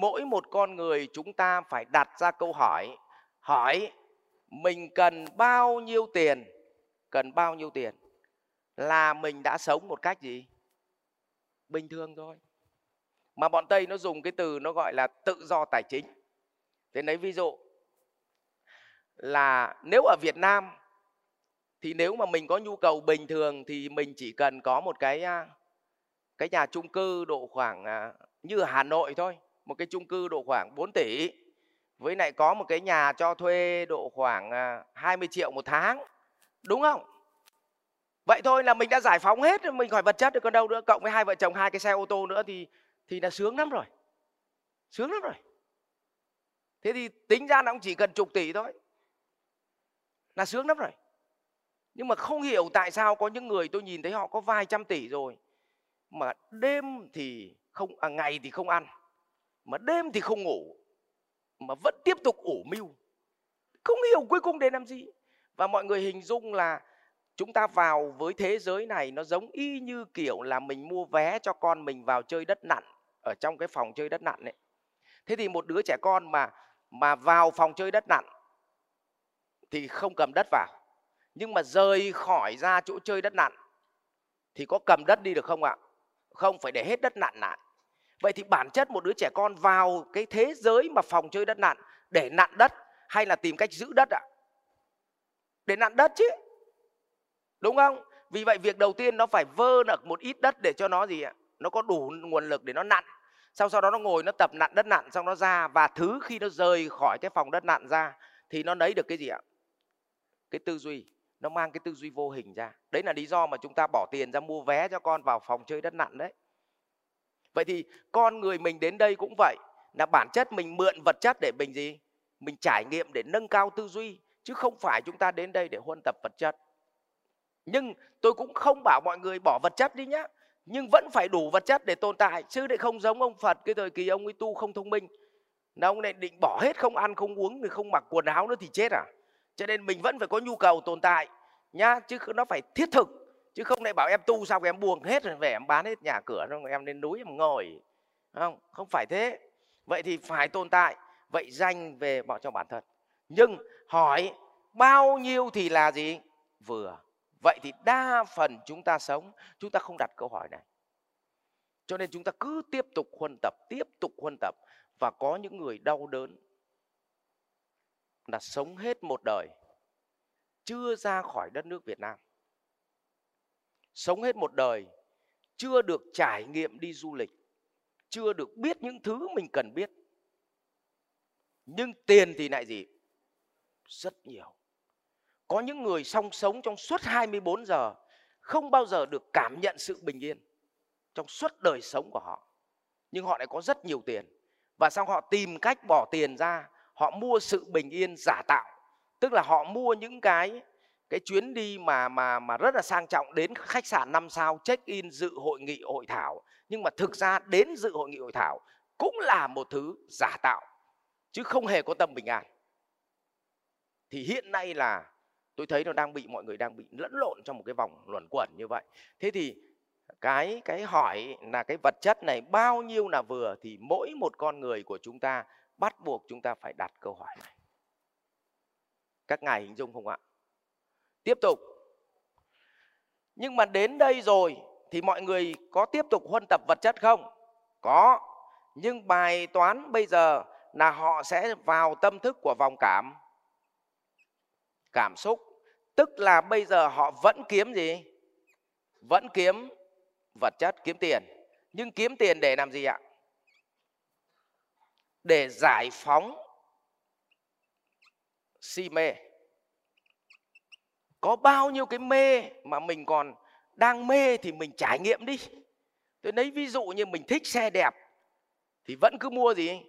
mỗi một con người chúng ta phải đặt ra câu hỏi hỏi mình cần bao nhiêu tiền, cần bao nhiêu tiền? Là mình đã sống một cách gì? Bình thường thôi. Mà bọn tây nó dùng cái từ nó gọi là tự do tài chính. Thế lấy ví dụ là nếu ở việt nam thì nếu mà mình có nhu cầu bình thường thì mình chỉ cần có một cái à, cái nhà chung cư độ khoảng à, như ở Hà Nội thôi một cái chung cư độ khoảng 4 tỷ với lại có một cái nhà cho thuê độ khoảng à, 20 triệu một tháng đúng không? Vậy thôi là mình đã giải phóng hết mình khỏi vật chất được còn đâu nữa cộng với hai vợ chồng hai cái xe ô tô nữa thì thì là sướng lắm rồi. Sướng lắm rồi. Thế thì tính ra nó cũng chỉ cần chục tỷ thôi là sướng lắm rồi. Nhưng mà không hiểu tại sao có những người tôi nhìn thấy họ có vài trăm tỷ rồi mà đêm thì không à, ngày thì không ăn mà đêm thì không ngủ, mà vẫn tiếp tục ủ mưu. Không hiểu cuối cùng để làm gì. Và mọi người hình dung là chúng ta vào với thế giới này nó giống y như kiểu là mình mua vé cho con mình vào chơi đất nặn, ở trong cái phòng chơi đất nặn ấy. Thế thì một đứa trẻ con mà mà vào phòng chơi đất nặn thì không cầm đất vào. Nhưng mà rời khỏi ra chỗ chơi đất nặn thì có cầm đất đi được không ạ? Không, phải để hết đất nặn lại vậy thì bản chất một đứa trẻ con vào cái thế giới mà phòng chơi đất nặn để nặn đất hay là tìm cách giữ đất ạ? Để nặn đất chứ. Đúng không? Vì vậy việc đầu tiên nó phải vơ được một ít đất để cho nó gì ạ? Nó có đủ nguồn lực để nó nặn. Sau sau đó nó ngồi, nó tập nặn đất nặn xong nó ra. Và thứ khi nó rời khỏi cái phòng đất nặn ra, thì nó lấy được cái gì ạ? Cái tư duy. Nó mang cái tư duy vô hình ra. Đấy là lý do mà chúng ta bỏ tiền ra mua vé cho con vào phòng chơi đất nặn đấy vậy thì con người mình đến đây cũng vậy, là bản chất mình mượn vật chất để mình gì? Mình trải nghiệm để nâng cao tư duy, chứ không phải chúng ta đến đây để huân tập vật chất. Nhưng tôi cũng không bảo mọi người bỏ vật chất đi nhá, nhưng vẫn phải đủ vật chất để tồn tại, chứ để không giống ông phật cái thời kỳ ông ấy tu không thông minh. Là ông này định bỏ hết không ăn, không uống thì không mặc quần áo nữa thì chết à? Cho nên mình vẫn phải có nhu cầu tồn tại nhá, chứ nó phải thiết thực chứ không lại bảo em tu xong em buông hết rồi về em bán hết nhà cửa rồi em lên núi em ngồi không? Không phải thế. Vậy thì phải tồn tại, vậy danh về bỏ cho bản thân. Nhưng hỏi bao nhiêu thì là gì? Vừa. Vậy thì đa phần chúng ta sống, chúng ta không đặt câu hỏi này. Cho nên chúng ta cứ tiếp tục huân tập, tiếp tục huân tập và có những người đau đớn là sống hết một đời, chưa ra khỏi đất nước Việt Nam. Sống hết một đời chưa được trải nghiệm đi du lịch, chưa được biết những thứ mình cần biết. Nhưng tiền thì lại gì? Rất nhiều. Có những người song sống trong suốt 24 giờ không bao giờ được cảm nhận sự bình yên trong suốt đời sống của họ. Nhưng họ lại có rất nhiều tiền. Và sau họ tìm cách bỏ tiền ra họ mua sự bình yên giả tạo tức là họ mua những cái cái chuyến đi mà mà mà rất là sang trọng đến khách sạn 5 sao check in dự hội nghị hội thảo. Nhưng mà thực ra đến dự hội nghị hội thảo cũng là một thứ giả tạo, chứ không hề có tâm bình an. Thì hiện nay là tôi thấy nó đang bị, mọi người đang bị lẫn lộn trong một cái vòng luẩn quẩn như vậy. Thế thì cái cái hỏi là cái vật chất này bao nhiêu là vừa thì mỗi một con người của chúng ta bắt buộc chúng ta phải đặt câu hỏi này. Các ngài hình dung không ạ? Tiếp tục. Nhưng mà đến đây rồi thì mọi người có tiếp tục huân tập vật chất không? Có. Nhưng bài toán bây giờ là họ sẽ vào tâm thức của vòng cảm. Cảm xúc. Tức là bây giờ họ vẫn kiếm gì? Vẫn kiếm vật chất, kiếm tiền. Nhưng kiếm tiền để làm gì ạ? Để giải phóng si mê có bao nhiêu cái mê mà mình còn đang mê thì mình trải nghiệm đi. Tôi lấy ví dụ như mình thích xe đẹp thì vẫn cứ mua gì?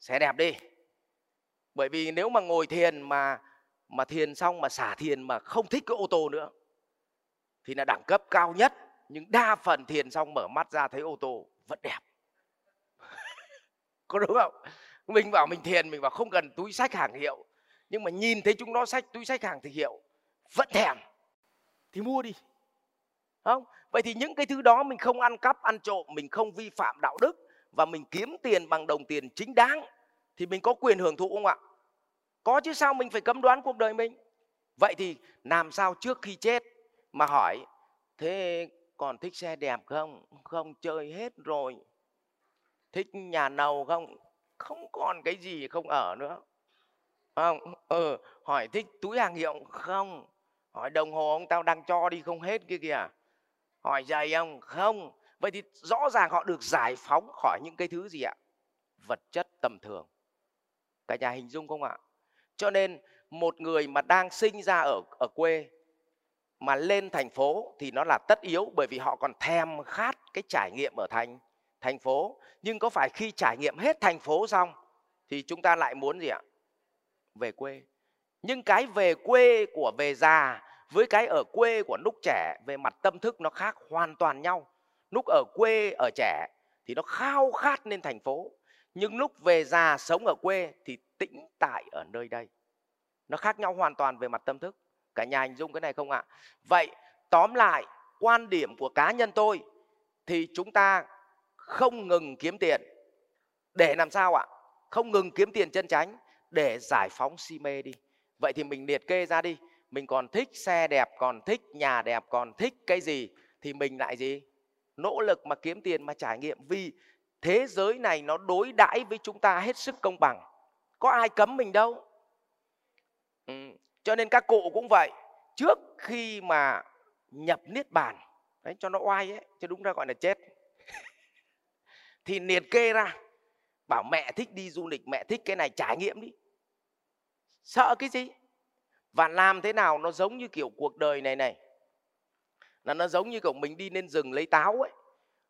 Xe đẹp đi. Bởi vì nếu mà ngồi thiền mà mà thiền xong mà xả thiền mà không thích cái ô tô nữa thì là đẳng cấp cao nhất. Nhưng đa phần thiền xong mở mắt ra thấy ô tô vẫn đẹp. Có đúng không? Mình bảo mình thiền, mình bảo không cần túi sách hàng hiệu. Nhưng mà nhìn thấy chúng nó sách túi sách hàng thì hiệu vẫn thèm. Thì mua đi. Không? Vậy thì những cái thứ đó mình không ăn cắp, ăn trộm, mình không vi phạm đạo đức và mình kiếm tiền bằng đồng tiền chính đáng, thì mình có quyền hưởng thụ không ạ? Có chứ, sao mình phải cấm đoán cuộc đời mình? Vậy thì làm sao trước khi chết mà hỏi, thế còn thích xe đẹp không? Không chơi hết rồi. Thích nhà nầu không? Không còn cái gì không ở nữa. Không? Ừ hỏi thích túi hàng hiệu không? Hỏi, đồng hồ ông tao đang cho đi không hết kia kìa. Hỏi giày ông, không. Vậy thì rõ ràng họ được giải phóng khỏi những cái thứ gì ạ? Vật chất tầm thường. Cả nhà hình dung không ạ? Cho nên một người mà đang sinh ra ở ở quê mà lên thành phố thì nó là tất yếu bởi vì họ còn thèm khát cái trải nghiệm ở thành thành phố. Nhưng có phải khi trải nghiệm hết thành phố xong thì chúng ta lại muốn gì ạ? Về quê nhưng cái về quê của về già với cái ở quê của lúc trẻ, về mặt tâm thức nó khác hoàn toàn nhau. Lúc ở quê ở trẻ thì nó khao khát lên thành phố, nhưng lúc về già sống ở quê thì tĩnh tại ở nơi đây. Nó khác nhau hoàn toàn về mặt tâm thức. Cả nhà hình dung cái này không ạ? Vậy tóm lại, quan điểm của cá nhân tôi thì chúng ta không ngừng kiếm tiền. Để làm sao ạ? Không ngừng kiếm tiền chân tránh để giải phóng si mê đi vậy thì mình liệt kê ra đi. Mình còn thích xe đẹp, còn thích nhà đẹp, còn thích cái gì thì mình lại gì? Nỗ lực mà kiếm tiền, mà trải nghiệm. Vì thế giới này nó đối đãi với chúng ta hết sức công bằng. Có ai cấm mình đâu. Ừ. cho nên các cụ cũng vậy. Trước khi mà nhập niết bàn, đấy, cho nó oai ấy, chứ đúng ra gọi là chết. Thì liệt kê ra. Bảo mẹ thích đi du lịch, mẹ thích cái này, trải nghiệm đi sợ cái gì? Và làm thế nào nó giống như kiểu cuộc đời này này? Là nó giống như kiểu mình đi lên rừng lấy táo ấy.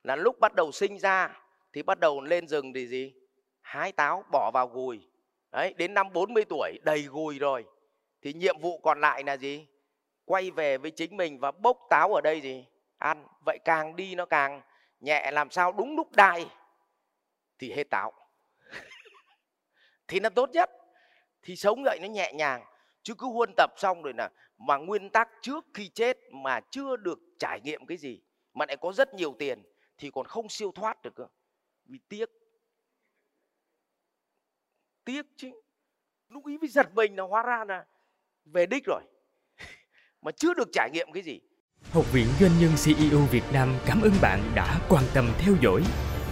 Là lúc bắt đầu sinh ra thì bắt đầu lên rừng thì gì? Hái táo, bỏ vào gùi. Đấy, đến năm 40 tuổi, đầy gùi rồi. Thì nhiệm vụ còn lại là gì? Quay về với chính mình và bốc táo ở đây gì? Ăn. Vậy càng đi nó càng nhẹ, làm sao đúng lúc đai thì hết táo. Thì nó tốt nhất thì sống dậy nó nhẹ nhàng. Chứ cứ huân tập xong rồi là mà nguyên tắc trước khi chết mà chưa được trải nghiệm cái gì, mà lại có rất nhiều tiền, thì còn không siêu thoát được cơ. Vì tiếc. Tiếc chứ. Lúc ý mới giật mình là hóa ra là về đích rồi. Mà chưa được trải nghiệm cái gì. Học viện Doanh nhân CEO Việt Nam cảm ơn bạn đã quan tâm theo dõi.